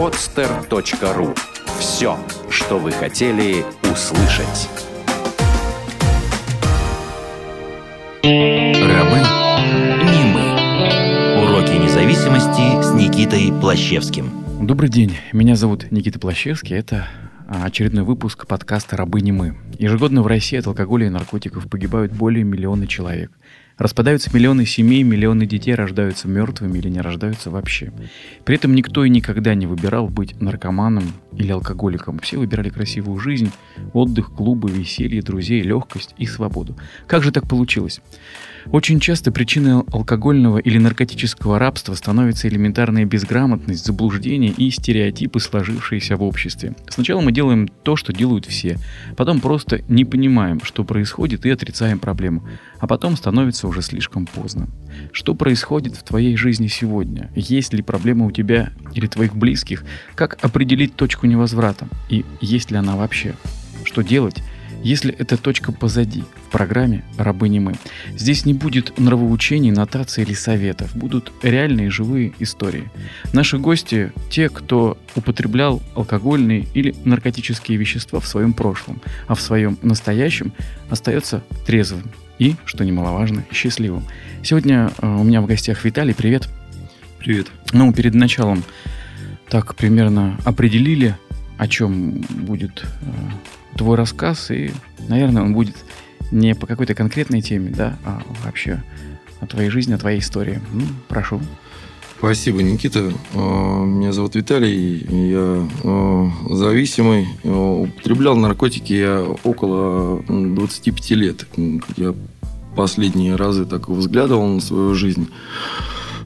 podster.ru Все, что вы хотели услышать. Рабы не мы. Уроки независимости с Никитой Плащевским. Добрый день, меня зовут Никита Плащевский, это а, очередной выпуск подкаста «Рабы не мы». Ежегодно в России от алкоголя и наркотиков погибают более миллиона человек. Распадаются миллионы семей, миллионы детей рождаются мертвыми или не рождаются вообще. При этом никто и никогда не выбирал быть наркоманом или алкоголиком. Все выбирали красивую жизнь, отдых, клубы, веселье, друзей, легкость и свободу. Как же так получилось? Очень часто причиной алкогольного или наркотического рабства становится элементарная безграмотность, заблуждение и стереотипы, сложившиеся в обществе. Сначала мы делаем то, что делают все, потом просто не понимаем, что происходит и отрицаем проблему, а потом становится уже слишком поздно. Что происходит в твоей жизни сегодня? Есть ли проблема у тебя или твоих близких? Как определить точку невозврата? И есть ли она вообще? Что делать, если эта точка позади, в программе «Рабы не мы». Здесь не будет нравоучений, нотаций или советов. Будут реальные живые истории. Наши гости – те, кто употреблял алкогольные или наркотические вещества в своем прошлом, а в своем настоящем остается трезвым и, что немаловажно, счастливым. Сегодня э, у меня в гостях Виталий. Привет. Привет. Ну, перед началом так примерно определили, о чем будет э, твой рассказ, и, наверное, он будет не по какой-то конкретной теме, да, а вообще о твоей жизни, о твоей истории. Ну, прошу. Спасибо, Никита. Э, меня зовут Виталий, я э, зависимый. Э, употреблял наркотики я около 25 лет. Я последние разы так взглядывал на свою жизнь.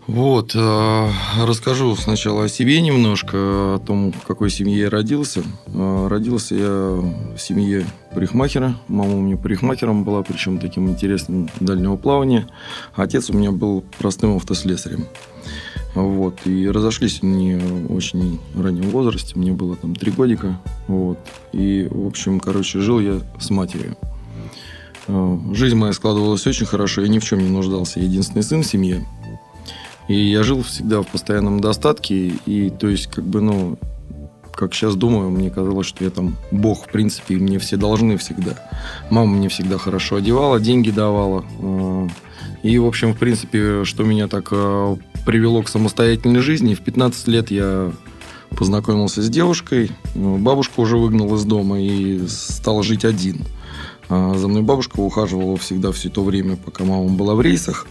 Вот, расскажу сначала о себе немножко, о том, в какой семье я родился. Родился я в семье парикмахера. Мама у меня парикмахером была, причем таким интересным дальнего плавания. Отец у меня был простым автослесарем. Вот, и разошлись они в очень раннем возрасте, мне было там три годика. Вот, и, в общем, короче, жил я с матерью. Э, жизнь моя складывалась очень хорошо, я ни в чем не нуждался. Я единственный сын в семье. И я жил всегда в постоянном достатке. И то есть, как бы, ну, как сейчас думаю, мне казалось, что я там бог, в принципе, и мне все должны всегда. Мама мне всегда хорошо одевала, деньги давала. Э, и, в общем, в принципе, что меня так э, привело к самостоятельной жизни. В 15 лет я познакомился с девушкой. Бабушка уже выгнала из дома и стал жить один. А за мной бабушка ухаживала всегда все то время, пока мама была в рейсах.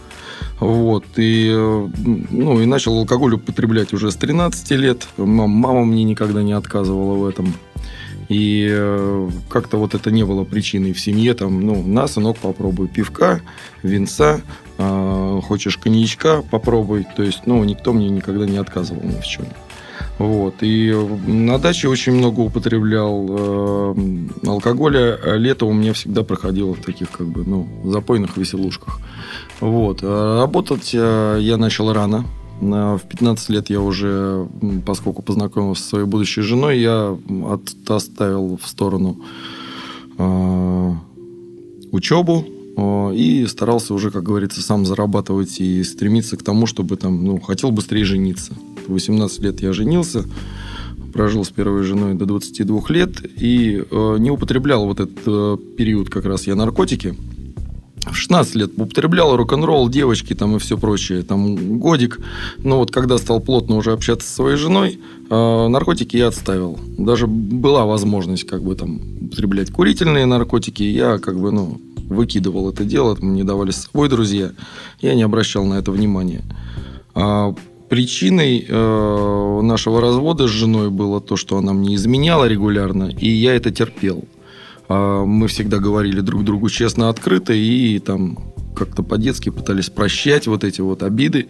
Вот, и, ну, и начал алкоголь употреблять уже с 13 лет. Мама мне никогда не отказывала в этом. И э, как-то вот это не было причиной в семье. Там, ну, на, сынок, попробуй пивка, винца, э, хочешь коньячка, попробуй. То есть, ну, никто мне никогда не отказывал ни в чем. Вот. И на даче очень много употреблял э, алкоголя. Лето у меня всегда проходило в таких, как бы, ну, запойных веселушках. Вот. А работать э, я начал рано. В 15 лет я уже, поскольку познакомился со своей будущей женой, я от, оставил в сторону э, учебу, э, и старался уже, как говорится, сам зарабатывать и стремиться к тому, чтобы там, ну, хотел быстрее жениться. В 18 лет я женился, прожил с первой женой до 22 лет и э, не употреблял вот этот э, период как раз я наркотики. В 16 лет употреблял рок-н-ролл, девочки там и все прочее, там годик. Но вот когда стал плотно уже общаться со своей женой, э, наркотики я отставил. Даже была возможность как бы там употреблять курительные наркотики, я как бы, ну, выкидывал это дело, мне давали с собой друзья, я не обращал на это внимания. А Причиной э, нашего развода с женой было то, что она мне изменяла регулярно, и я это терпел. Э, мы всегда говорили друг другу честно, открыто, и там как-то по-детски пытались прощать вот эти вот обиды,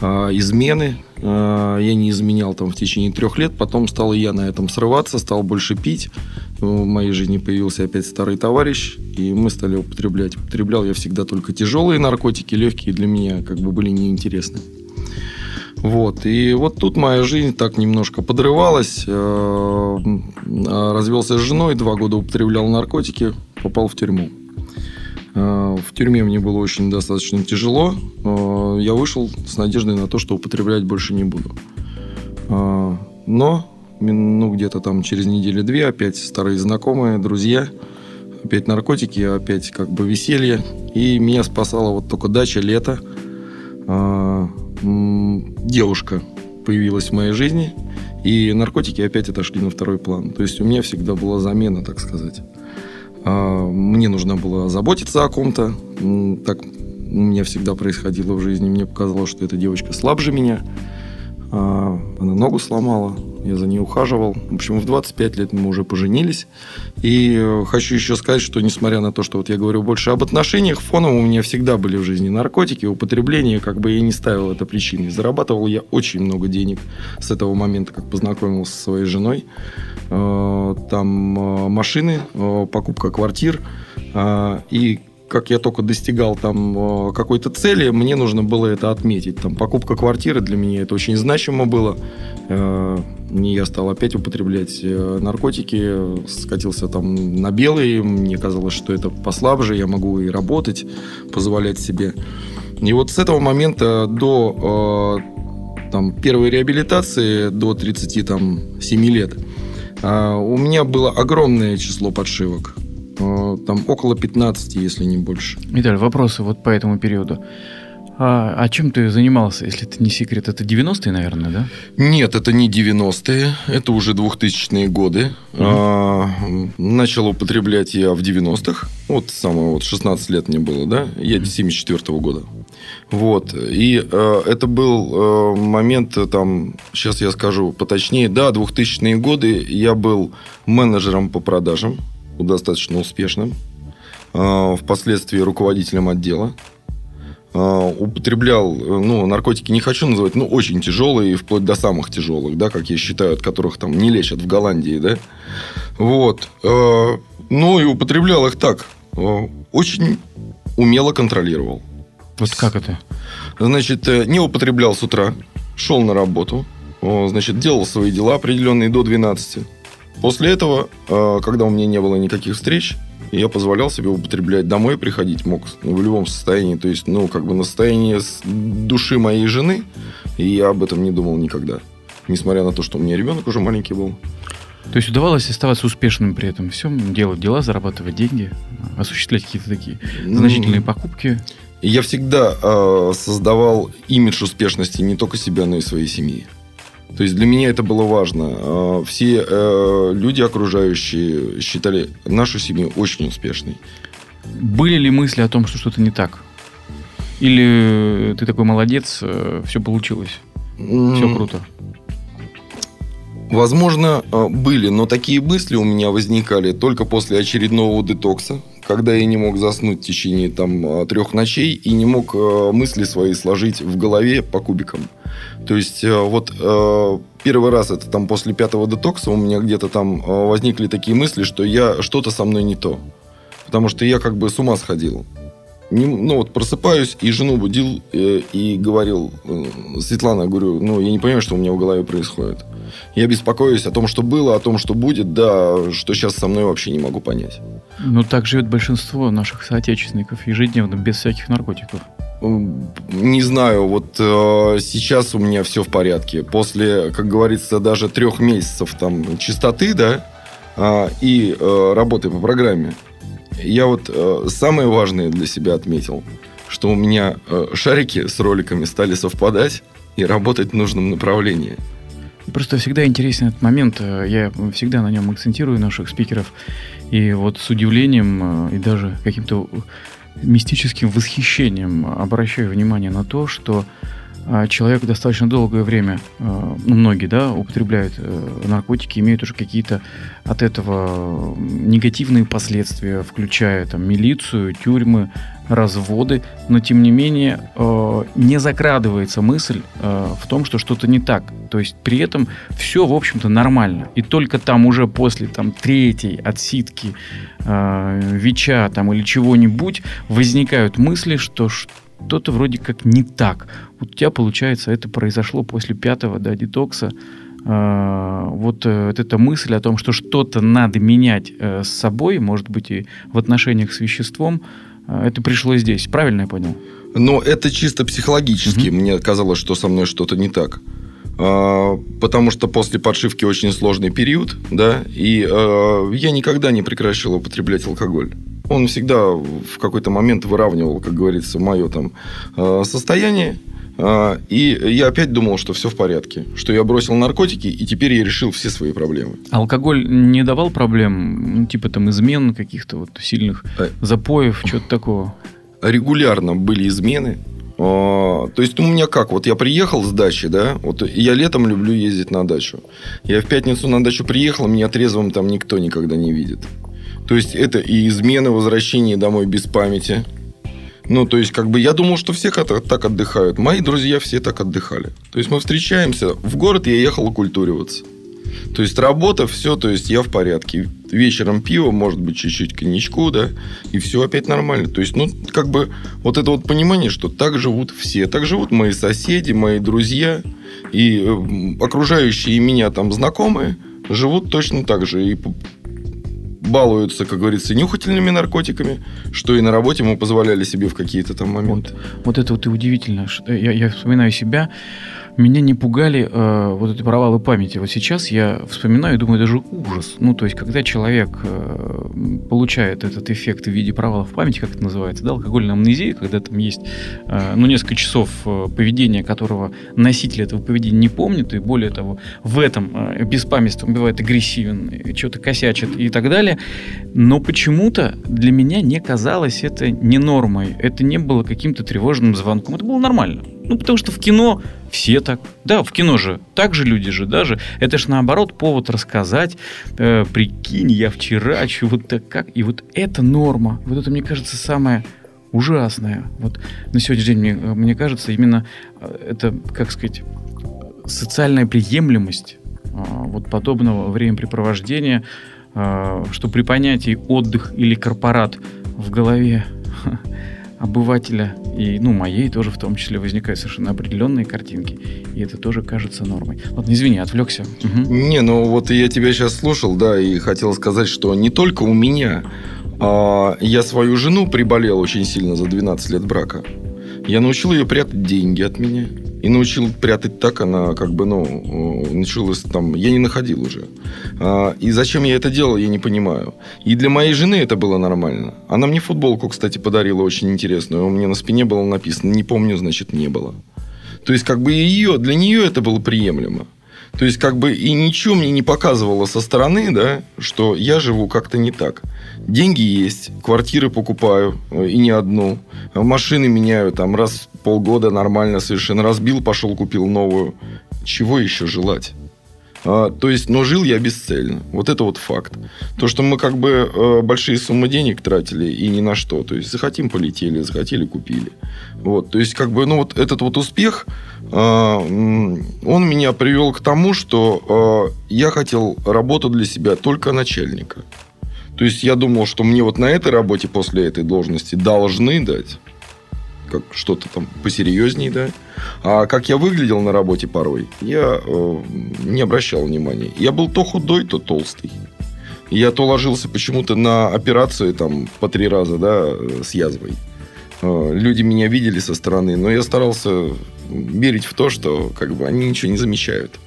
э, измены. Э, я не изменял там в течение трех лет, потом стал я на этом срываться, стал больше пить. В моей жизни появился опять старый товарищ, и мы стали употреблять. Употреблял я всегда только тяжелые наркотики, легкие для меня как бы были неинтересны. Вот. И вот тут моя жизнь так немножко подрывалась. Э, развелся с женой, два года употреблял наркотики, попал в тюрьму. Э, в тюрьме мне было очень достаточно тяжело. Э, я вышел с надеждой на то, что употреблять больше не буду. Но ну, где-то там через недели-две опять старые знакомые, друзья, опять наркотики, опять как бы веселье. И меня спасала вот только дача, лето. Девушка появилась в моей жизни, и наркотики опять отошли на второй план. То есть у меня всегда была замена, так сказать. А, мне нужно было заботиться о ком-то. Так у меня всегда происходило в жизни. Мне показалось, что эта девочка слабже меня. А, она ногу сломала, я за ней ухаживал. В общем, в 25 лет мы уже поженились. И э, хочу еще сказать, что несмотря на то, что вот я говорю больше об отношениях, фоном у меня всегда были в жизни наркотики, употребление, как бы я не ставил это причиной. Зарабатывал я очень много денег с этого момента, как познакомился со своей женой. Э, там э, машины, покупка квартир. И как я только достигал там какой-то цели, мне нужно было это отметить. Там покупка квартиры для меня это очень значимо было. Я стал опять употреблять э, наркотики, скатился там на белый. Мне казалось, что это послабже, я могу и работать, позволять себе. И вот с этого момента до э, там, первой реабилитации, до 37 лет, э, у меня было огромное число подшивок. Там около 15, если не больше. Виталий, вопросы вот по этому периоду. А, а чем ты занимался, если это не секрет? Это 90-е, наверное, да? Нет, это не 90-е, это уже 2000-е годы. Угу. А, начал употреблять я в 90-х, вот самое вот 16 лет мне было, да, я 74 -го года. Вот, и э, это был э, момент, там, сейчас я скажу поточнее, да, 2000-е годы я был менеджером по продажам, достаточно успешным, э, впоследствии руководителем отдела. А, употреблял, э, ну, наркотики не хочу называть, но очень тяжелые, вплоть до самых тяжелых, да, как я считаю, от которых там не лечат в Голландии, да. Вот. Ну, и употреблял их так. Очень умело контролировал. Вот как это? Значит, э, не употреблял с утра, шел на работу, значит, делал свои дела определенные до 12. После этого, когда у меня не было никаких встреч, я позволял себе употреблять. Домой приходить мог в любом состоянии. То есть, ну, как бы на состоянии души моей жены. И я об этом не думал никогда. Несмотря на то, что у меня ребенок уже маленький был. То есть удавалось оставаться успешным при этом всем, делать дела, зарабатывать деньги, осуществлять какие-то такие ну, значительные покупки. Я всегда э, создавал имидж успешности не только себя, но и своей семьи. То есть для меня это было важно. А, все э, люди окружающие считали нашу семью очень успешной. Были ли мысли о том, что что-то не так? Или ты такой молодец, э, все получилось, все круто? Возможно, э, были, но такие мысли у меня возникали только после очередного детокса, когда я не мог заснуть в течение там трех ночей и не мог мысли свои сложить в голове по кубикам. То есть э, вот э, первый раз это там после пятого детокса у меня где-то там э, возникли такие мысли, что я что-то со мной не то. Потому что я как бы с ума сходил. Не, ну вот просыпаюсь и жену будил э, и говорил, э, Светлана, говорю, ну я не понимаю, что у меня в голове происходит. Я беспокоюсь о том, что было, о том, что будет, да, что сейчас со мной вообще не могу понять. Ну так живет большинство наших соотечественников ежедневно, без всяких наркотиков. Не знаю, вот э, сейчас у меня все в порядке. После, как говорится, даже трех месяцев там чистоты, да, э, и э, работы по программе, я вот э, самое важное для себя отметил, что у меня э, шарики с роликами стали совпадать и работать в нужном направлении. Просто всегда интересен этот момент. Э, я всегда на нем акцентирую наших спикеров. И вот с удивлением э, и даже каким-то мистическим восхищением обращаю внимание на то, что а, человек достаточно долгое время, ну, многие, да, употребляют э, наркотики, имеют уже какие-то от этого негативные последствия, включая там милицию, тюрьмы, разводы, но тем не менее э, не закрадывается мысль э, в том, что что-то не так. То есть при этом все, в общем-то, нормально. И только там уже после там, третьей отсидки ВИЧа там, или чего-нибудь возникают мысли, что что-то вроде как не так. У тебя, получается, это произошло после пятого да, детокса. Э, вот, э, вот эта мысль о том, что что-то надо менять э, с собой, может быть, и в отношениях с веществом, э, это пришло здесь. Правильно я понял? Но это чисто психологически. Угу. Мне казалось, что со мной что-то не так. а, потому что после подшивки очень сложный период, да, и а, я никогда не прекращал употреблять алкоголь. Он всегда в какой-то момент выравнивал, как говорится, мое там а, состояние. И я опять думал, что все в порядке, что я бросил наркотики, и теперь я решил все свои проблемы. Алкоголь не давал проблем, ну, типа там измен каких-то вот сильных э. запоев, что-то такого? Регулярно были измены, а, то есть у меня как? Вот я приехал с дачи, да, вот я летом люблю ездить на дачу. Я в пятницу на дачу приехал, меня трезвым там никто никогда не видит. То есть это и измены, возвращение домой без памяти. Ну, то есть, как бы я думал, что все так отдыхают. Мои друзья все так отдыхали. То есть мы встречаемся. В город я ехал окультуриваться. То есть работа, все, то есть я в порядке. Вечером пиво, может быть, чуть-чуть коньячку, да, и все опять нормально. То есть, ну, как бы вот это вот понимание, что так живут все. Так живут мои соседи, мои друзья и э, окружающие меня там знакомые живут точно так же. И балуются, как говорится, нюхательными наркотиками, что и на работе мы позволяли себе в какие-то там моменты. Вот, вот это вот и удивительно. Я, я вспоминаю себя меня не пугали э, вот эти провалы памяти. Вот сейчас я вспоминаю и думаю, это же ужас. Ну, то есть, когда человек э, получает этот эффект в виде провалов памяти, как это называется, да, алкогольная амнезия, когда там есть, э, ну, несколько часов э, поведения, которого носитель этого поведения не помнит, и более того, в этом э, беспамятство бывает агрессивен, что-то косячит и так далее. Но почему-то для меня не казалось это не нормой, это не было каким-то тревожным звонком, это было нормально. Ну, потому что в кино все так. Да, в кино же так же люди же даже. Это ж наоборот повод рассказать. Э, прикинь, я вчера вот так как. И вот это норма. Вот это, мне кажется, самое ужасное. Вот на сегодняшний день, мне, мне кажется, именно э, это, как сказать, социальная приемлемость э, вот подобного времяпрепровождения, э, что при понятии отдых или корпорат в голове обывателя и, ну, моей тоже в том числе возникают совершенно определенные картинки, и это тоже кажется нормой. Ладно, извини, отвлекся. Угу. Не, ну вот я тебя сейчас слушал, да, и хотел сказать, что не только у меня, а я свою жену приболел очень сильно за 12 лет брака. Я научил ее прятать деньги от меня. И научил прятать так, она как бы, ну, началась там... Я не находил уже. А, и зачем я это делал, я не понимаю. И для моей жены это было нормально. Она мне футболку, кстати, подарила очень интересную. У меня на спине было написано «Не помню, значит, не было». То есть, как бы ее, для нее это было приемлемо. То есть, как бы и ничего мне не показывало со стороны, да, что я живу как-то не так. Деньги есть, квартиры покупаю, э, и не одну. Машины меняю там раз в полгода нормально совершенно. Разбил, пошел, купил новую. Чего еще желать? А, то есть, но жил я бесцельно. Вот это вот факт. То, что мы как бы э, большие суммы денег тратили и ни на что. То есть, захотим полетели, захотели купили. Вот, то есть, как бы, ну вот этот вот успех, он меня привел к тому, что э, я хотел работу для себя только начальника. То есть, я думал, что мне вот на этой работе после этой должности должны дать как что-то там посерьезнее, да. А как я выглядел на работе порой, я э, не обращал внимания. Я был то худой, то толстый. Я то ложился почему-то на операции там по три раза, да, с язвой. Э, люди меня видели со стороны, но я старался верить в то, что как бы они ничего не замечают.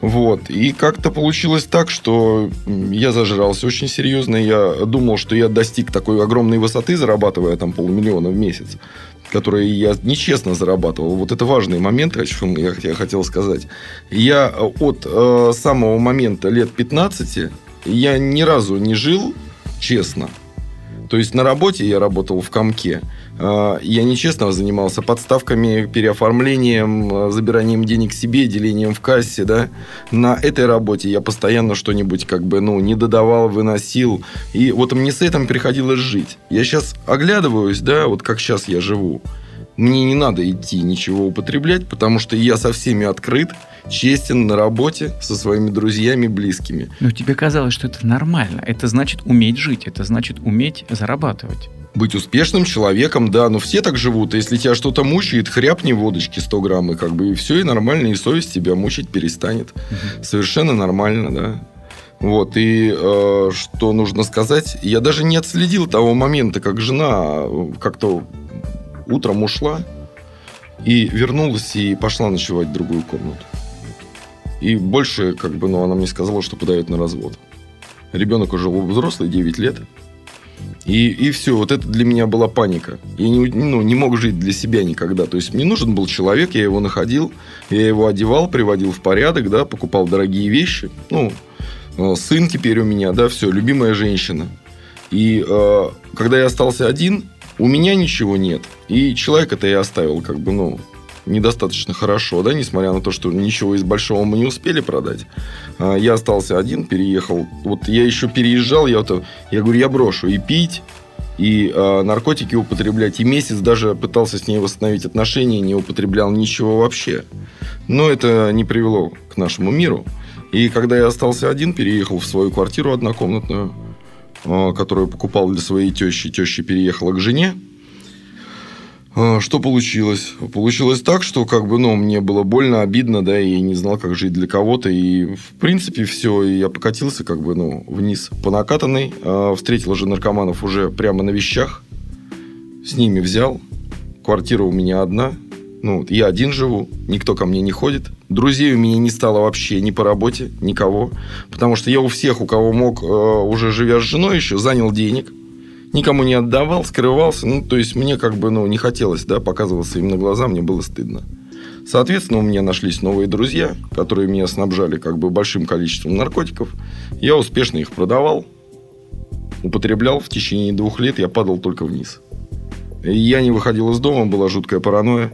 Вот. И как-то получилось так, что я зажрался очень серьезно. Я думал, что я достиг такой огромной высоты, зарабатывая там полмиллиона в месяц которые я нечестно зарабатывал. Вот это важный момент, о чем я, хотел сказать. Я от э, самого момента лет 15 я ни разу не жил честно. То есть на работе я работал в комке. А, я нечестно занимался подставками, переоформлением, а, забиранием денег себе, делением в кассе, да. На этой работе я постоянно что-нибудь как бы, ну, не додавал, выносил. И вот мне с этим приходилось жить. Я сейчас оглядываюсь, да, вот как сейчас я живу. Мне не надо идти ничего употреблять, потому что я со всеми открыт, честен на работе со своими друзьями, близкими. Но тебе казалось, что это нормально. Это значит уметь жить, это значит уметь зарабатывать быть успешным человеком, да, но все так живут. Если тебя что-то мучает, хряпни водочки 100 грамм, и как бы и все, и нормально, и совесть тебя мучить перестанет. Угу. Совершенно нормально, да. Вот, и э, что нужно сказать, я даже не отследил того момента, как жена как-то утром ушла и вернулась и пошла ночевать в другую комнату. И больше, как бы, ну, она мне сказала, что подает на развод. Ребенок уже взрослый, 9 лет. И, и все, вот это для меня была паника. Я не, ну, не мог жить для себя никогда. То есть мне нужен был человек, я его находил, я его одевал, приводил в порядок, да, покупал дорогие вещи. Ну, э, сын теперь у меня, да, все, любимая женщина. И э, когда я остался один, у меня ничего нет. И человека-то я оставил, как бы, ну, недостаточно хорошо, да, несмотря на то, что ничего из большого мы не успели продать. А, я остался один, переехал. Вот я еще переезжал, я, вот, я говорю, я брошу и пить, и э, наркотики употреблять. И месяц даже пытался с ней восстановить отношения, не употреблял ничего вообще. Но это не привело к нашему миру. И когда я остался один, переехал в свою квартиру однокомнатную, которую покупал для своей тещи. Теща переехала к жене. А, что получилось? Получилось так, что как бы, ну, мне было больно, обидно, да, и я не знал, как жить для кого-то. И, в принципе, все. И я покатился, как бы, ну, вниз по накатанной. А, встретил уже наркоманов уже прямо на вещах. С ними взял. Квартира у меня одна. Ну, я один живу, никто ко мне не ходит. Друзей у меня не стало вообще ни по работе, никого. Потому что я у всех, у кого мог, а, уже живя с женой еще, занял денег – никому не отдавал, скрывался. Ну, то есть, мне как бы, ну, не хотелось, да, показываться им на глаза, мне было стыдно. Соответственно, у меня нашлись новые друзья, которые меня снабжали как бы большим количеством наркотиков. Я успешно их продавал, употреблял. В течение двух лет я падал только вниз. Я не выходил из дома, была жуткая паранойя.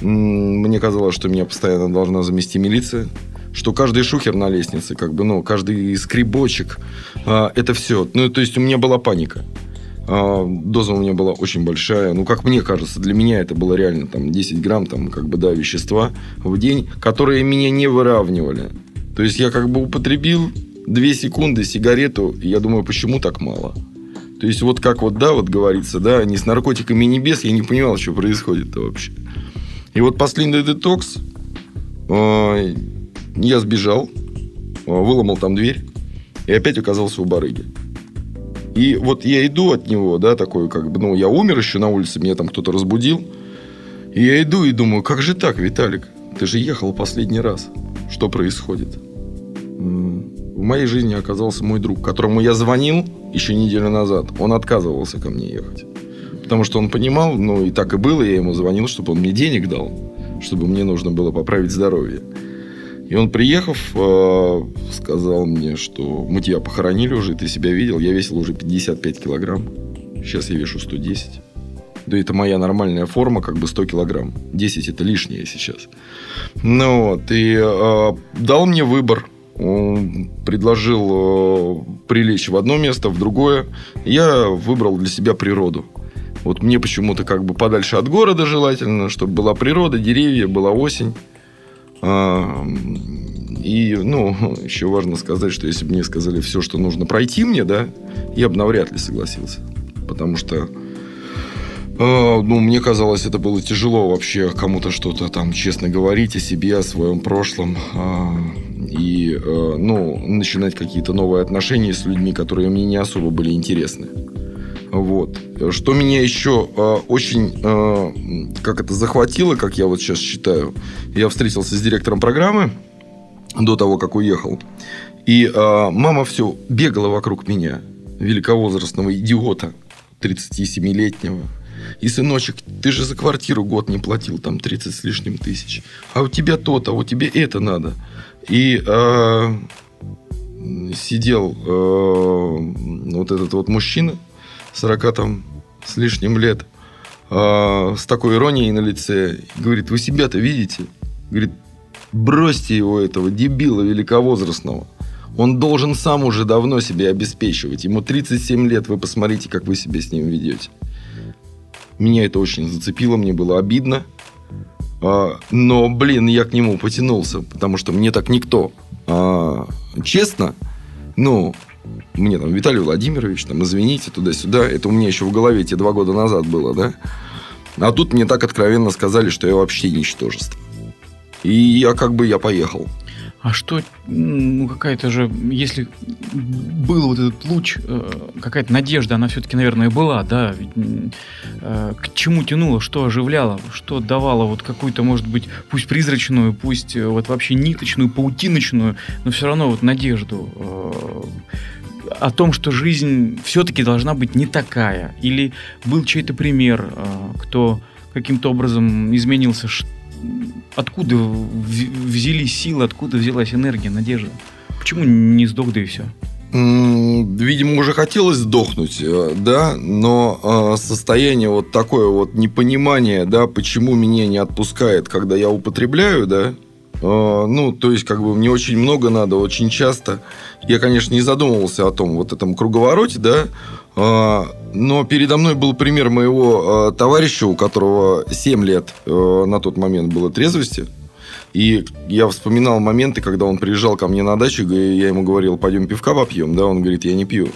Мне казалось, что меня постоянно должна замести милиция что каждый шухер на лестнице, как бы, ну, каждый скребочек, а, это все. Ну, то есть у меня была паника. А, доза у меня была очень большая. Ну, как мне кажется, для меня это было реально там 10 грамм, там, как бы, да, вещества в день, которые меня не выравнивали. То есть я как бы употребил 2 секунды сигарету, и я думаю, почему так мало? То есть вот как вот, да, вот говорится, да, не с наркотиками небес, я не понимал, что происходит-то вообще. И вот последний детокс, э, я сбежал, э, выломал там дверь, и опять оказался у барыги. И вот я иду от него, да, такой, как бы, ну, я умер еще на улице, меня там кто-то разбудил. И я иду и думаю, как же так, Виталик? Ты же ехал последний раз. Что происходит? В моей жизни оказался мой друг, которому я звонил еще неделю назад. Он отказывался ко мне ехать. Потому что он понимал, ну и так и было, я ему звонил, чтобы он мне денег дал, чтобы мне нужно было поправить здоровье. И он, приехав, э, сказал мне, что мы тебя похоронили уже, ты себя видел. Я весил уже 55 килограмм. Сейчас я вешу 110. Да это моя нормальная форма, как бы 100 килограмм. 10 это лишнее сейчас. Ну вот, и э, дал мне выбор. Он предложил э, прилечь в одно место, в другое. Я выбрал для себя природу. Вот мне почему-то как бы подальше от города желательно, чтобы была природа, деревья, была осень. А, и, ну, еще важно сказать, что если бы мне сказали все, что нужно пройти мне, да, я бы навряд ли согласился. Потому что, а, ну, мне казалось, это было тяжело вообще кому-то что-то там честно говорить о себе, о своем прошлом. А, и, ну, начинать какие-то новые отношения с людьми, которые мне не особо были интересны. Вот. Что меня еще э, очень, э, как это, захватило, как я вот сейчас считаю, я встретился с директором программы до того, как уехал. И э, мама все бегала вокруг меня, великовозрастного идиота, 37-летнего. И, сыночек, ты же за квартиру год не платил, там 30 с лишним тысяч. А у тебя то-то, а у тебя это надо. И э, сидел э, вот этот вот мужчина, 40 там с лишним лет, э, с такой иронией на лице, говорит, вы себя-то видите? Говорит, бросьте его, этого дебила великовозрастного. Он должен сам уже давно себя обеспечивать. Ему 37 лет, вы посмотрите, как вы себя с ним ведете. Меня это очень зацепило, мне было обидно. А, но, блин, я к нему потянулся, потому что мне так никто. А, честно, ну, мне там, Виталий Владимирович, там, извините, туда-сюда. Это у меня еще в голове те два года назад было, да? А тут мне так откровенно сказали, что я вообще ничтожество. И я как бы, я поехал. А что, ну какая-то же, если был вот этот луч, э, какая-то надежда, она все-таки, наверное, была, да? Ведь, э, к чему тянуло, что оживляло, что давало вот какую-то, может быть, пусть призрачную, пусть э, вот вообще ниточную, паутиночную, но все равно вот надежду о том, что жизнь все-таки должна быть не такая. Или был чей-то пример, кто каким-то образом изменился, откуда взялись силы, откуда взялась энергия, надежда? Почему не сдох, да и все? Видимо, уже хотелось сдохнуть, э, да, но э, состояние вот такое вот непонимание, да, почему меня не отпускает, когда я употребляю, да, э, ну, то есть, как бы мне очень много надо, очень часто. Я, конечно, не задумывался о том вот этом круговороте, да, но передо мной был пример моего товарища, у которого 7 лет на тот момент было трезвости. И я вспоминал моменты, когда он приезжал ко мне на дачу, и я ему говорил, пойдем пивка попьем, да, он говорит, я не пью.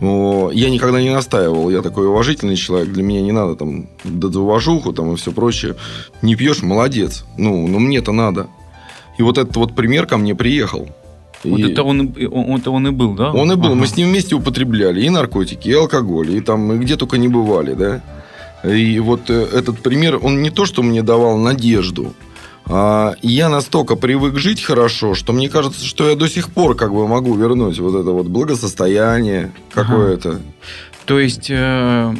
Я никогда не настаивал, я такой уважительный человек, для меня не надо там до уважуху там и все прочее. Не пьешь, молодец, ну, но мне-то надо. И вот этот вот пример ко мне приехал. Вот и... это он, он, это он и был, да? Он и был. Ага. Мы с ним вместе употребляли и наркотики, и алкоголь, и там и где только не бывали, да. И вот э, этот пример, он не то, что мне давал надежду, а, я настолько привык жить хорошо, что мне кажется, что я до сих пор как бы могу вернуть вот это вот благосостояние какое-то. Ага. То есть э,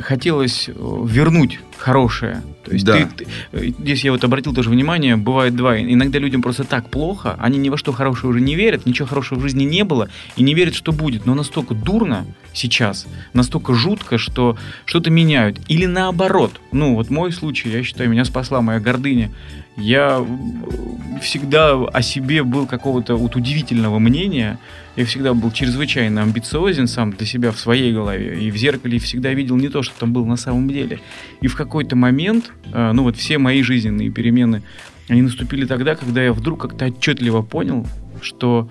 хотелось вернуть хорошее. То есть да. ты, ты, здесь я вот обратил тоже внимание, бывает два. Иногда людям просто так плохо, они ни во что хорошее уже не верят, ничего хорошего в жизни не было и не верят, что будет. Но настолько дурно сейчас, настолько жутко, что что-то меняют. Или наоборот. Ну, вот мой случай, я считаю, меня спасла моя гордыня. Я всегда о себе был какого-то вот удивительного мнения. Я всегда был чрезвычайно амбициозен сам для себя в своей голове. И в зеркале всегда видел не то, что там было на самом деле. И в какой-то момент, э, ну вот все мои жизненные перемены, они наступили тогда, когда я вдруг как-то отчетливо понял, что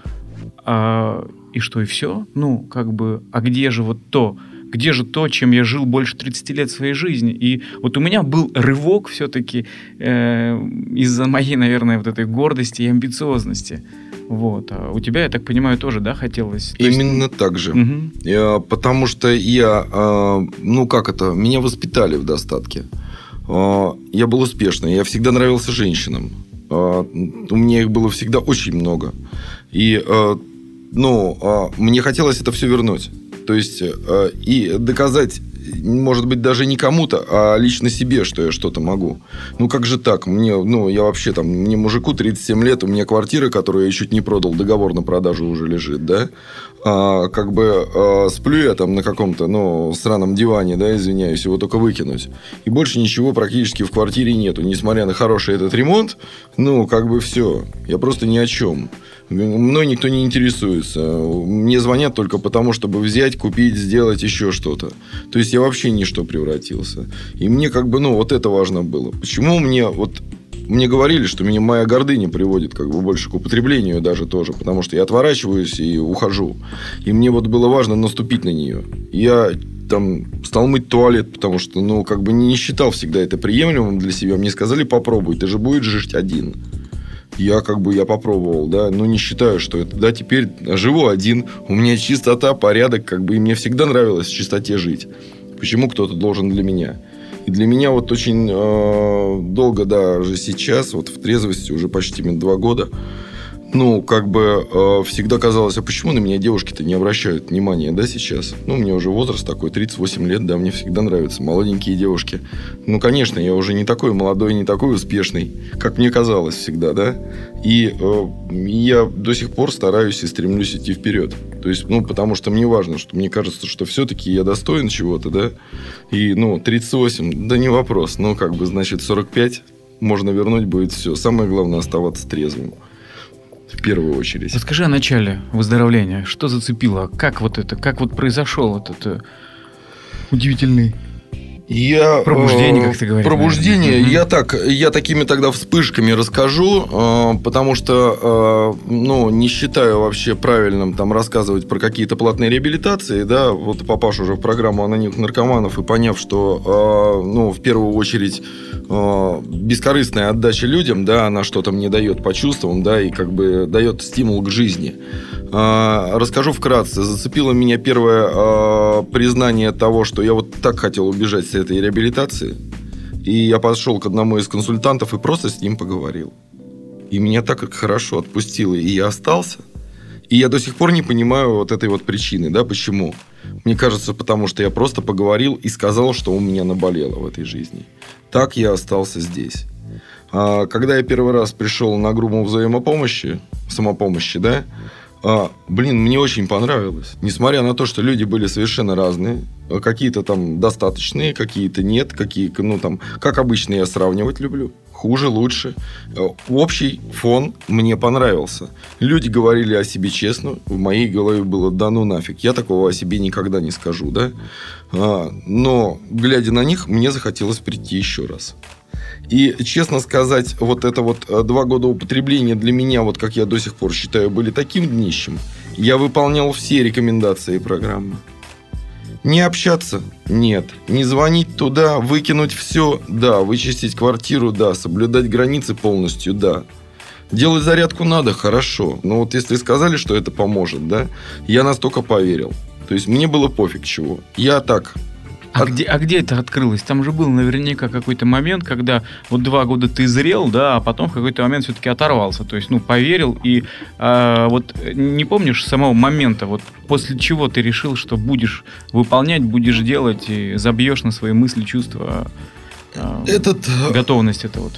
а, и что и все, ну как бы, а где же вот то, где же то, чем я жил больше 30 лет своей жизни. И вот у меня был рывок все-таки э, из-за моей, наверное, вот этой гордости и амбициозности. Вот. А у тебя, я так понимаю, тоже, да, хотелось? То Именно есть... так же. Угу. Я, потому что я, э, ну как это, меня воспитали в достатке. Э, я был успешный, я всегда нравился женщинам. Э, у меня их было всегда очень много. И, э, ну, э, мне хотелось это все вернуть. То есть, э, и доказать, может быть, даже не кому-то, а лично себе, что я что-то могу. Ну, как же так? Мне, ну, я вообще там, мне мужику 37 лет, у меня квартира, которую я чуть не продал, договор на продажу уже лежит, да? А, как бы а, сплю я там на каком-то, ну, сраном диване, да, извиняюсь, его только выкинуть. И больше ничего практически в квартире нету. Несмотря на хороший этот ремонт, ну, как бы все. Я просто ни о чем. Мной никто не интересуется. Мне звонят только потому, чтобы взять, купить, сделать еще что-то. То есть я вообще ничто превратился. И мне как бы, ну, вот это важно было. Почему мне вот мне говорили, что меня моя гордыня приводит как бы больше к употреблению даже тоже, потому что я отворачиваюсь и ухожу. И мне вот было важно наступить на нее. Я там стал мыть туалет, потому что, ну, как бы не считал всегда это приемлемым для себя. Мне сказали, попробуй, ты же будешь жить один я как бы я попробовал, да, но не считаю, что это, да, теперь живу один, у меня чистота, порядок, как бы, и мне всегда нравилось в чистоте жить. Почему кто-то должен для меня? И для меня вот очень э, долго, даже сейчас, вот в трезвости уже почти два года, ну, как бы э, всегда казалось, а почему на меня девушки-то не обращают внимания, да, сейчас? Ну, мне уже возраст такой, 38 лет, да, мне всегда нравятся молоденькие девушки. Ну, конечно, я уже не такой молодой, не такой успешный, как мне казалось всегда, да. И э, я до сих пор стараюсь и стремлюсь идти вперед. То есть, ну, потому что мне важно, что мне кажется, что все-таки я достоин чего-то, да. И, ну, 38, да не вопрос. Ну, как бы, значит, 45 можно вернуть будет все. Самое главное оставаться трезвым в первую очередь. Расскажи о начале выздоровления. Что зацепило? Как вот это, как вот произошел этот э, удивительный Я, пробуждение, как ты говоришь. Пробуждение. Наверное. Я так, я такими тогда вспышками расскажу, э, потому что, э, ну, не считаю вообще правильным там рассказывать про какие-то платные реабилитации, да, вот попав уже в программу анонимных наркоманов и поняв, что, э, ну, в первую очередь бескорыстная отдача людям, да, она что-то мне дает по чувствам, да, и как бы дает стимул к жизни. Расскажу вкратце. Зацепило меня первое признание того, что я вот так хотел убежать с этой реабилитации. И я пошел к одному из консультантов и просто с ним поговорил. И меня так хорошо отпустило, и я остался. И я до сих пор не понимаю вот этой вот причины, да, почему. Мне кажется, потому что я просто поговорил и сказал, что у меня наболело в этой жизни. Так я остался здесь. А когда я первый раз пришел на группу взаимопомощи, самопомощи, да, а, блин, мне очень понравилось. Несмотря на то, что люди были совершенно разные. А какие-то там достаточные, какие-то нет. Какие, ну, там, как обычно я сравнивать люблю. Хуже, лучше. А, общий фон мне понравился. Люди говорили о себе честно. В моей голове было, да ну нафиг. Я такого о себе никогда не скажу, да. А, но, глядя на них, мне захотелось прийти еще раз. И, честно сказать, вот это вот э, два года употребления для меня, вот как я до сих пор считаю, были таким днищем. Я выполнял все рекомендации программы. Не общаться? Нет. Не звонить туда, выкинуть все? Да. Вычистить квартиру? Да. Соблюдать границы полностью? Да. Делать зарядку надо? Хорошо. Но вот если сказали, что это поможет, да, я настолько поверил. То есть мне было пофиг чего. Я так а, От... где, а где это открылось? Там же был наверняка какой-то момент, когда вот два года ты зрел, да, а потом в какой-то момент все-таки оторвался. То есть, ну, поверил. И э, вот не помнишь самого момента, вот после чего ты решил, что будешь выполнять, будешь делать и забьешь на свои мысли, чувства этот готовность это вот.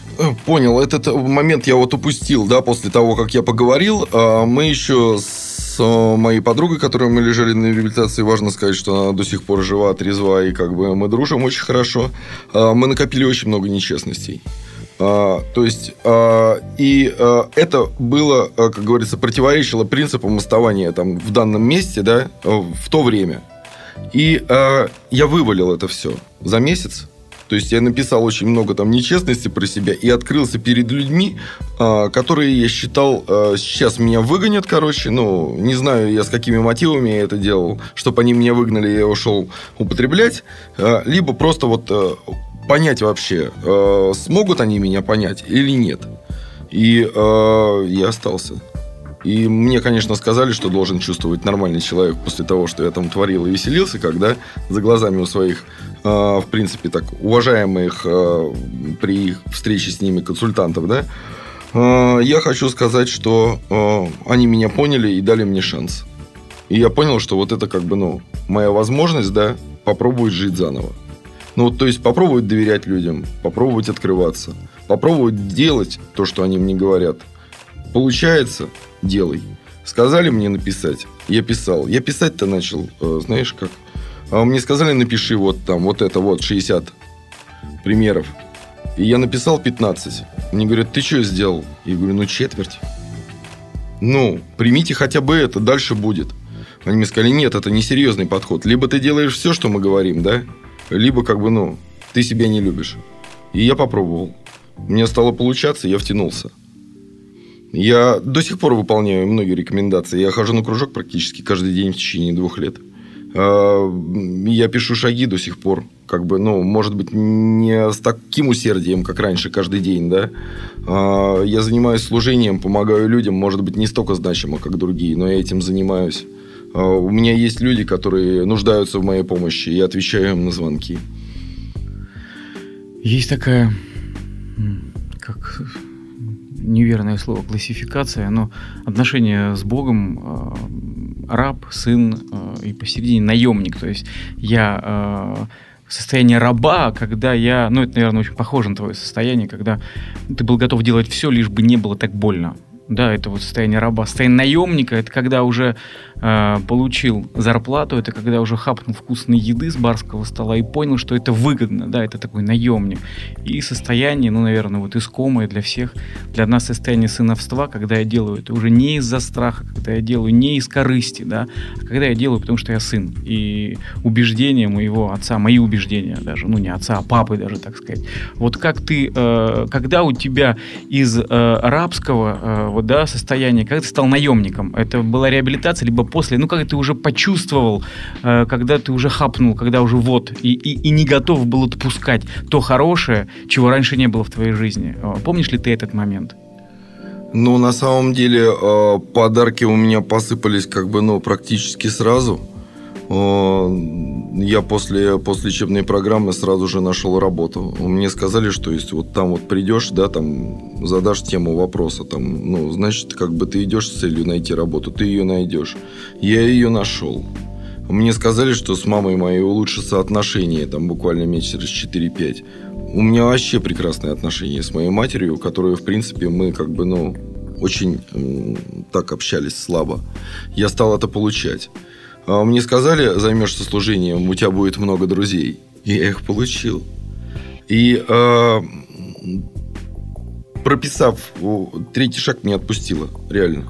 Понял, этот момент я вот упустил, да, после того, как я поговорил. Мы еще с моей подругой, которой мы лежали на реабилитации, важно сказать, что она до сих пор жива, трезва, и как бы мы дружим очень хорошо. А, мы накопили очень много нечестностей. А, то есть, а, и это было, как говорится, противоречило принципам оставания там в данном месте, да, в то время. И я вывалил это все за месяц. То есть я написал очень много там нечестности про себя и открылся перед людьми, а, которые я считал а, сейчас меня выгонят, короче. Ну, не знаю я с какими мотивами я это делал, чтобы они меня выгнали, я ушел употреблять. А, либо просто вот понять вообще, смогут они меня понять или нет. И я остался. И мне, конечно, сказали, что должен чувствовать нормальный человек после того, что я там творил и веселился, когда за глазами у своих в принципе, так уважаемых а, при встрече с ними консультантов, да, а, я хочу сказать, что они меня поняли и дали мне шанс. И я понял, что вот это как бы, ну, моя возможность, да, попробовать жить заново. Ну, вот, то есть попробовать доверять людям, попробовать открываться, попробовать делать то, что они мне говорят. Получается, делай. Сказали мне написать, я писал. Я писать-то начал, э, знаешь как? А мне сказали, напиши вот там, вот это вот, 60 примеров. И я написал 15. Мне говорят, ты что сделал? Я говорю, ну четверть. Ну, примите хотя бы это, дальше будет. Они мне сказали, нет, это несерьезный подход. Либо ты делаешь все, что мы говорим, да, либо как бы, ну, ты себя не любишь. И я попробовал. Мне стало получаться, я втянулся. Я до сих пор выполняю многие рекомендации. Я хожу на кружок практически каждый день в течение двух лет. А, я пишу шаги до сих пор. Как бы, ну, может быть, не с таким усердием, как раньше, каждый день, да. А, я занимаюсь служением, помогаю людям, может быть, не столько значимо, как другие, но я этим занимаюсь. А, у меня есть люди, которые нуждаются в моей помощи, я отвечаю им на звонки. Есть такая, как неверное слово классификация, но отношения с Богом раб, сын и посередине наемник. То есть я состояние раба, когда я, ну это, наверное, очень похоже на твое состояние, когда ты был готов делать все, лишь бы не было так больно. Да, это вот состояние раба. Состояние наемника – это когда уже э, получил зарплату, это когда уже хапнул вкусной еды с барского стола и понял, что это выгодно, да, это такой наемник. И состояние, ну, наверное, вот искомое для всех, для нас состояние сыновства, когда я делаю это уже не из-за страха, когда я делаю не из корысти, да, а когда я делаю, потому что я сын. И убеждения моего отца, мои убеждения даже, ну, не отца, а папы даже, так сказать. Вот как ты, э, когда у тебя из э, рабского э, вот, да, состояние, когда ты стал наемником? Это была реабилитация, либо после? Ну, как ты уже почувствовал, э, когда ты уже хапнул, когда уже вот, и, и, и не готов был отпускать то хорошее, чего раньше не было в твоей жизни. Э, помнишь ли ты этот момент? Ну, на самом деле, э, подарки у меня посыпались как бы, ну, практически сразу – я после, после учебной программы сразу же нашел работу. Мне сказали, что если вот там вот придешь, да, там задашь тему вопроса, там, ну, значит, как бы ты идешь с целью найти работу, ты ее найдешь. Я ее нашел. Мне сказали, что с мамой моей улучшатся отношения, там, буквально месяц через 4-5. У меня вообще прекрасные отношения с моей матерью, которую, в принципе, мы как бы, ну, очень так общались слабо. Я стал это получать. А мне сказали, займешься служением, у тебя будет много друзей. И я их получил. И э, прописав, третий шаг меня отпустило, реально.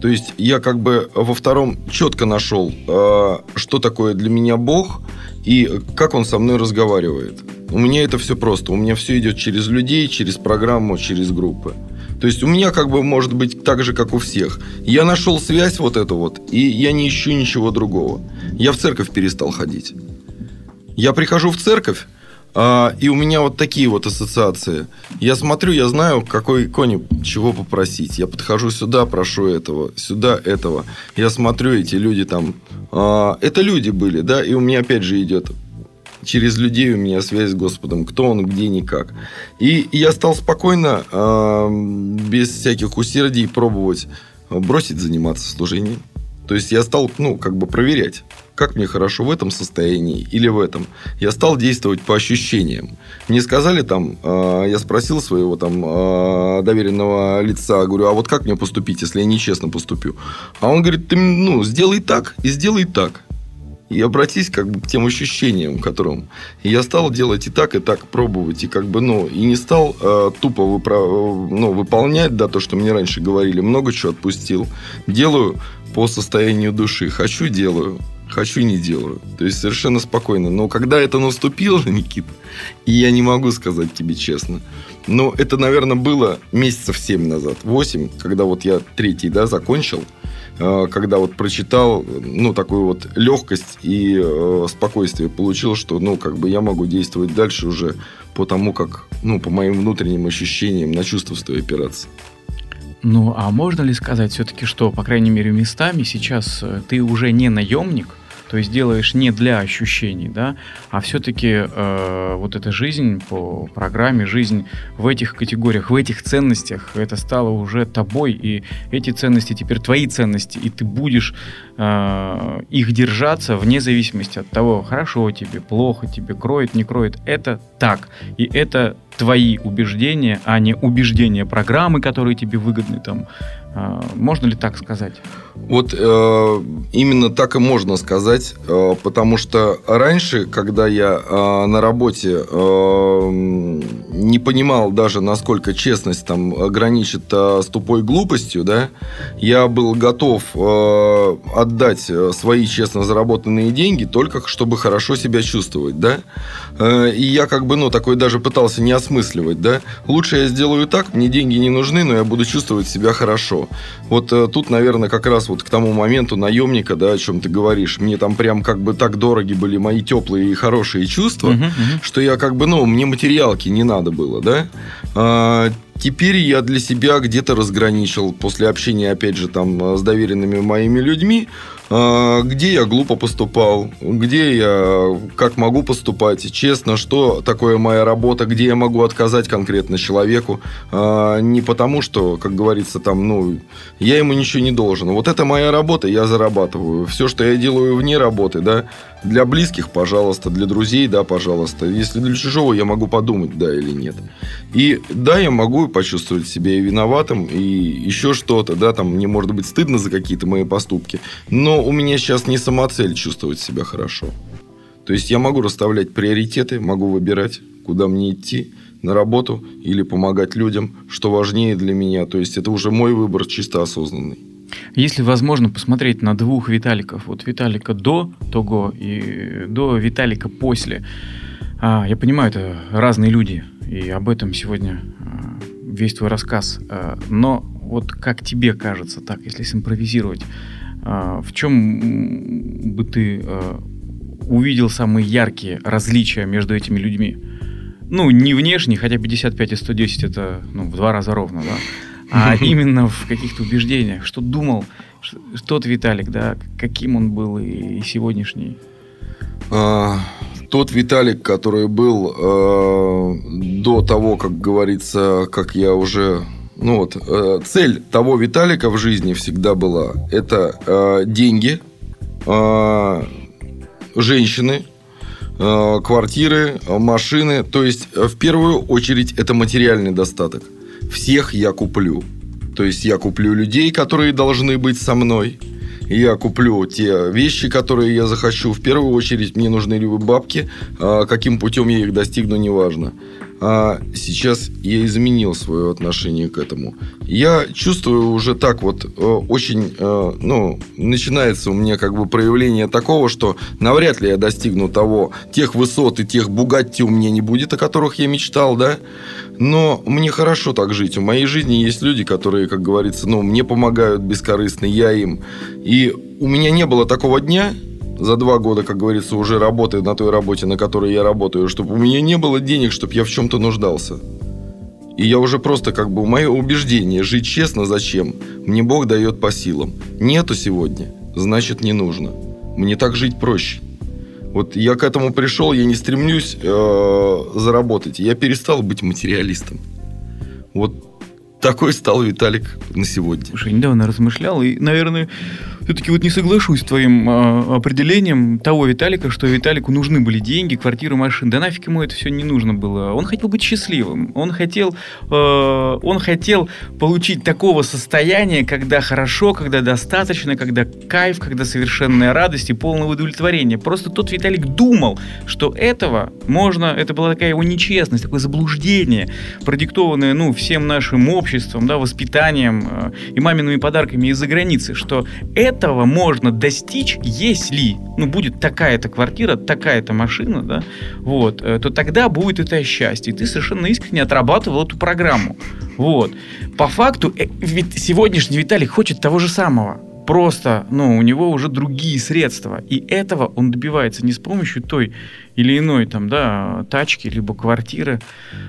То есть я как бы во втором четко нашел, э, что такое для меня Бог и как он со мной разговаривает. У меня это все просто. У меня все идет через людей, через программу, через группы. То есть у меня как бы может быть так же, как у всех. Я нашел связь вот эту вот, и я не ищу ничего другого. Я в церковь перестал ходить. Я прихожу в церковь, а, и у меня вот такие вот ассоциации. Я смотрю, я знаю, какой кони чего попросить. Я подхожу сюда, прошу этого, сюда этого. Я смотрю, эти люди там... А, это люди были, да, и у меня опять же идет через людей у меня связь с Господом, кто он, где, никак. И я стал спокойно, э, без всяких усердий пробовать бросить заниматься служением. То есть я стал, ну, как бы проверять, как мне хорошо в этом состоянии или в этом. Я стал действовать по ощущениям. Мне сказали там, э, я спросил своего там э, доверенного лица, говорю, а вот как мне поступить, если я нечестно поступлю? А он говорит, ты, ну, сделай так и сделай так и обратись как бы к тем ощущениям, которым. Я стал делать и так, и так, пробовать, и как бы, ну, и не стал э, тупо выпро- ну, выполнять, да, то, что мне раньше говорили, много чего отпустил. Делаю по состоянию души. Хочу – делаю, хочу – не делаю. То есть, совершенно спокойно. Но когда это наступило, Никита, и я не могу сказать тебе честно, но это, наверное, было месяцев 7 назад, 8, когда вот я третий, да, закончил – когда вот прочитал, ну, такую вот легкость и э, спокойствие получил, что, ну, как бы я могу действовать дальше уже по тому, как, ну, по моим внутренним ощущениям, на чувства своей опираться. Ну, а можно ли сказать все-таки, что, по крайней мере, местами сейчас э, ты уже не наемник, то есть делаешь не для ощущений, да, а все-таки э, вот эта жизнь по программе, жизнь в этих категориях, в этих ценностях, это стало уже тобой, и эти ценности теперь твои ценности, и ты будешь э, их держаться вне зависимости от того, хорошо тебе, плохо тебе, кроет, не кроет. Это так, и это твои убеждения, а не убеждения программы, которые тебе выгодны там. А, можно ли так сказать? Вот э, именно так и можно сказать, э, потому что раньше, когда я э, на работе э, не понимал даже, насколько честность там граничит э, с тупой глупостью, да, я был готов э, отдать э, свои честно заработанные деньги только чтобы хорошо себя чувствовать, да. Э, и я как бы, ну, такой даже пытался не осмысливать, да. Лучше я сделаю так, мне деньги не нужны, но я буду чувствовать себя хорошо. Вот э, тут, наверное, как раз вот к тому моменту наемника, да, о чем ты говоришь, мне там прям как бы так дороги были мои теплые и хорошие чувства, uh-huh, uh-huh. что я как бы, ну, мне материалки не надо было, да. А, Теперь я для себя где-то разграничил после общения, опять же, там, с доверенными моими людьми, где я глупо поступал, где я как могу поступать, честно, что такое моя работа, где я могу отказать конкретно человеку, а, не потому что, как говорится, там, ну, я ему ничего не должен. Вот это моя работа, я зарабатываю. Все, что я делаю вне работы, да, для близких, пожалуйста, для друзей, да, пожалуйста. Если для чужого, я могу подумать, да или нет. И да, я могу почувствовать себя и виноватым, и еще что-то, да, там мне может быть стыдно за какие-то мои поступки, но у меня сейчас не самоцель чувствовать себя хорошо. То есть я могу расставлять приоритеты, могу выбирать, куда мне идти, на работу или помогать людям, что важнее для меня. То есть это уже мой выбор чисто осознанный. Если возможно посмотреть на двух Виталиков, вот Виталика до того и до Виталика после, а, я понимаю, это разные люди, и об этом сегодня а, весь твой рассказ. А, но вот как тебе кажется, так, если симпровизировать, а, в чем бы ты а, увидел самые яркие различия между этими людьми? Ну, не внешне, хотя 55 и 110 это ну, в два раза ровно, да? а именно в каких-то убеждениях, что думал тот Виталик, да, каким он был и, сегодняшний. А, тот Виталик, который был э, до того, как говорится, как я уже ну вот, э, цель того Виталика в жизни всегда была это э, деньги, э, женщины, э, квартиры, машины. То есть, в первую очередь, это материальный достаток всех я куплю. То есть я куплю людей, которые должны быть со мной. Я куплю те вещи, которые я захочу. В первую очередь мне нужны любые бабки. А каким путем я их достигну, неважно. А сейчас я изменил свое отношение к этому. Я чувствую уже так вот э, очень, э, ну, начинается у меня как бы проявление такого, что навряд ли я достигну того, тех высот и тех бугатти у меня не будет, о которых я мечтал, да. Но мне хорошо так жить. В моей жизни есть люди, которые, как говорится, ну, мне помогают бескорыстно, я им. И у меня не было такого дня, за два года, как говорится, уже работы на той работе, на которой я работаю, чтобы у меня не было денег, чтобы я в чем-то нуждался. И я уже просто как бы мое убеждение, жить честно зачем? Мне Бог дает по силам. Нету сегодня, значит не нужно. Мне так жить проще. Вот я к этому пришел, я не стремлюсь э, заработать. Я перестал быть материалистом. Вот такой стал Виталик на сегодня. Слушай, недавно размышлял, и, наверное, все-таки вот не соглашусь с твоим э, определением того Виталика, что Виталику нужны были деньги, квартиры, машины. Да нафиг ему это все не нужно было. Он хотел быть счастливым. Он хотел, э, он хотел получить такого состояния, когда хорошо, когда достаточно, когда кайф, когда совершенная радость и полное удовлетворение. Просто тот Виталик думал, что этого можно, это была такая его нечестность, такое заблуждение, продиктованное, ну, всем нашим обществом, да, воспитанием э, и мамиными подарками из-за границы, что это этого можно достичь, если ну, будет такая-то квартира, такая-то машина, да, вот, э, то тогда будет это счастье. Ты совершенно искренне отрабатывал эту программу. Вот. По факту, э, ведь сегодняшний Виталий хочет того же самого просто, ну, у него уже другие средства. И этого он добивается не с помощью той или иной там, да, тачки, либо квартиры,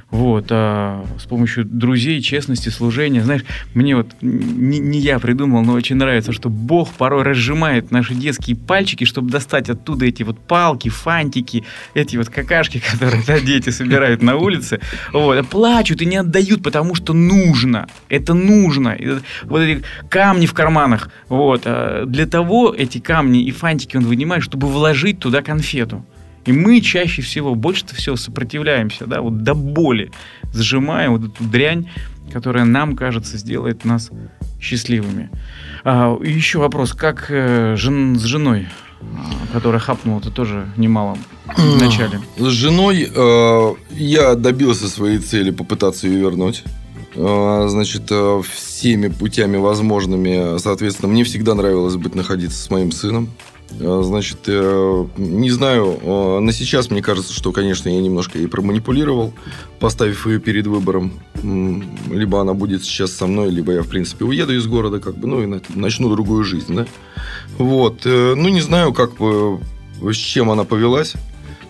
вот, а с помощью друзей, честности, служения. Знаешь, мне вот, не, не я придумал, но очень нравится, что Бог порой разжимает наши детские пальчики, чтобы достать оттуда эти вот палки, фантики, эти вот какашки, которые да, дети собирают на улице, вот, плачут и не отдают, потому что нужно, это нужно. Вот эти камни в карманах, вот, а для того эти камни и фантики он вынимает, чтобы вложить туда конфету. И мы чаще всего, больше всего сопротивляемся, да, вот до боли, сжимаем вот эту дрянь, которая нам, кажется, сделает нас счастливыми. А, еще вопрос, как э, жен, с женой, а, которая хапнула, это тоже немало в начале. С женой э, я добился своей цели попытаться ее вернуть. Э, значит, э, всеми путями возможными, соответственно, мне всегда нравилось быть находиться с моим сыном. Э, значит, э, не знаю, э, на сейчас мне кажется, что, конечно, я немножко ей проманипулировал, поставив ее перед выбором. Либо она будет сейчас со мной, либо я, в принципе, уеду из города, как бы, ну, и начну другую жизнь, да. Вот. Ну, не знаю, как бы, с чем она повелась.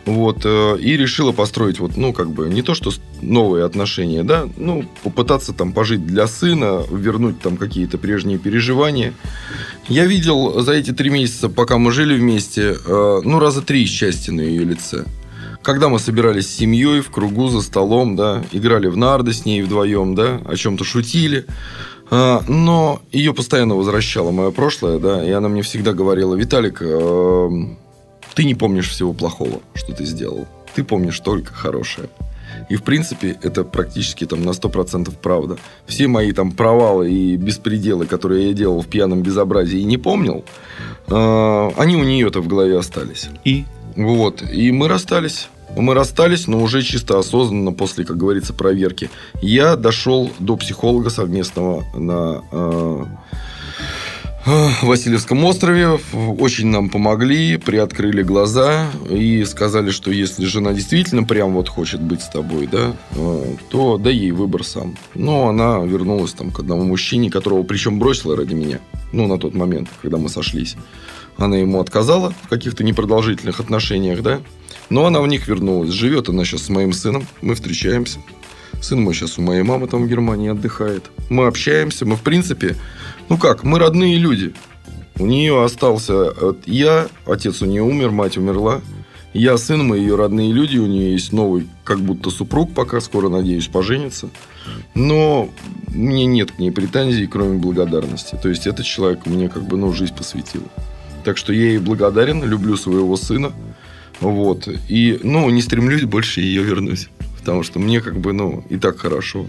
Вот, и решила построить вот, ну, как бы, не то, что новые отношения, да, ну, попытаться там пожить для сына, вернуть там какие-то прежние переживания. Я видел за эти три месяца, пока мы жили вместе, э, ну, раза три счастья на ее лице. Когда мы собирались с семьей в кругу за столом, да, играли в нарды с ней вдвоем, да, о чем-то шутили. А, но ее постоянно возвращало мое прошлое, да, и она мне всегда говорила, Виталик, э, ты не помнишь всего плохого, что ты сделал. Ты помнишь только хорошее. И, в принципе, это практически там на 100% правда. Все мои там провалы и беспределы, которые я делал в пьяном безобразии и не помнил, э, они у нее-то в голове остались. И? Вот. И мы расстались. Мы расстались, но уже чисто осознанно после, как говорится, проверки. Я дошел до психолога совместного на э, Васильевском острове. Очень нам помогли, приоткрыли глаза и сказали, что если жена действительно прям вот хочет быть с тобой, да, э, то дай ей выбор сам. Но она вернулась там к одному мужчине, которого причем бросила ради меня. Ну, на тот момент, когда мы сошлись. Она ему отказала в каких-то непродолжительных отношениях, да. Но она в них вернулась. Живет она сейчас с моим сыном. Мы встречаемся. Сын мой сейчас у моей мамы там в Германии отдыхает. Мы общаемся. Мы, в принципе, ну как, мы родные люди. У нее остался я, отец у нее умер, мать умерла. Я сын, мы ее родные люди, у нее есть новый, как будто супруг, пока скоро, надеюсь, поженится. Но мне нет к ней претензий, кроме благодарности. То есть, этот человек мне как бы, ну, жизнь посвятил. Так что я ей благодарен, люблю своего сына. Вот. И, ну, не стремлюсь больше ее вернуть. Потому что мне как бы, ну, и так хорошо.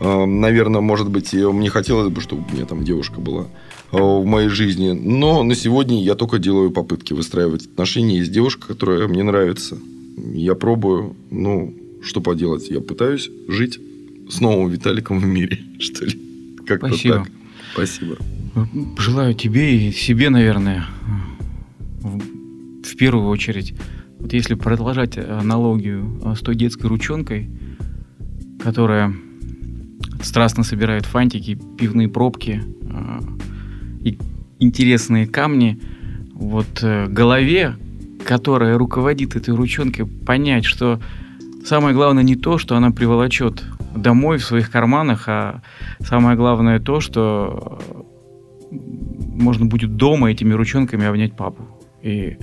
Наверное, может быть, мне хотелось бы, чтобы у меня там девушка была а, в моей жизни. Но на сегодня я только делаю попытки выстраивать отношения. Есть девушка, которая мне нравится. Я пробую. Ну, что поделать? Я пытаюсь жить с новым Виталиком в мире, что ли. Как-то Спасибо. так. Спасибо. Желаю тебе и себе, наверное, в первую очередь, вот если продолжать аналогию с той детской ручонкой, которая страстно собирает фантики, пивные пробки э, и интересные камни, вот э, голове, которая руководит этой ручонкой, понять, что самое главное не то, что она приволочет домой в своих карманах, а самое главное то, что можно будет дома этими ручонками обнять папу. И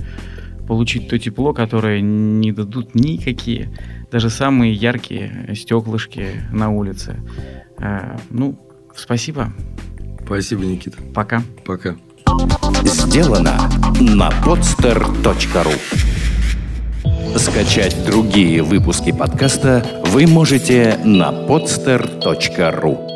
получить то тепло, которое не дадут никакие, даже самые яркие стеклышки на улице. А, ну, спасибо. Спасибо, Никита. Пока. Пока. Сделано на podster.ru Скачать другие выпуски подкаста вы можете на podster.ru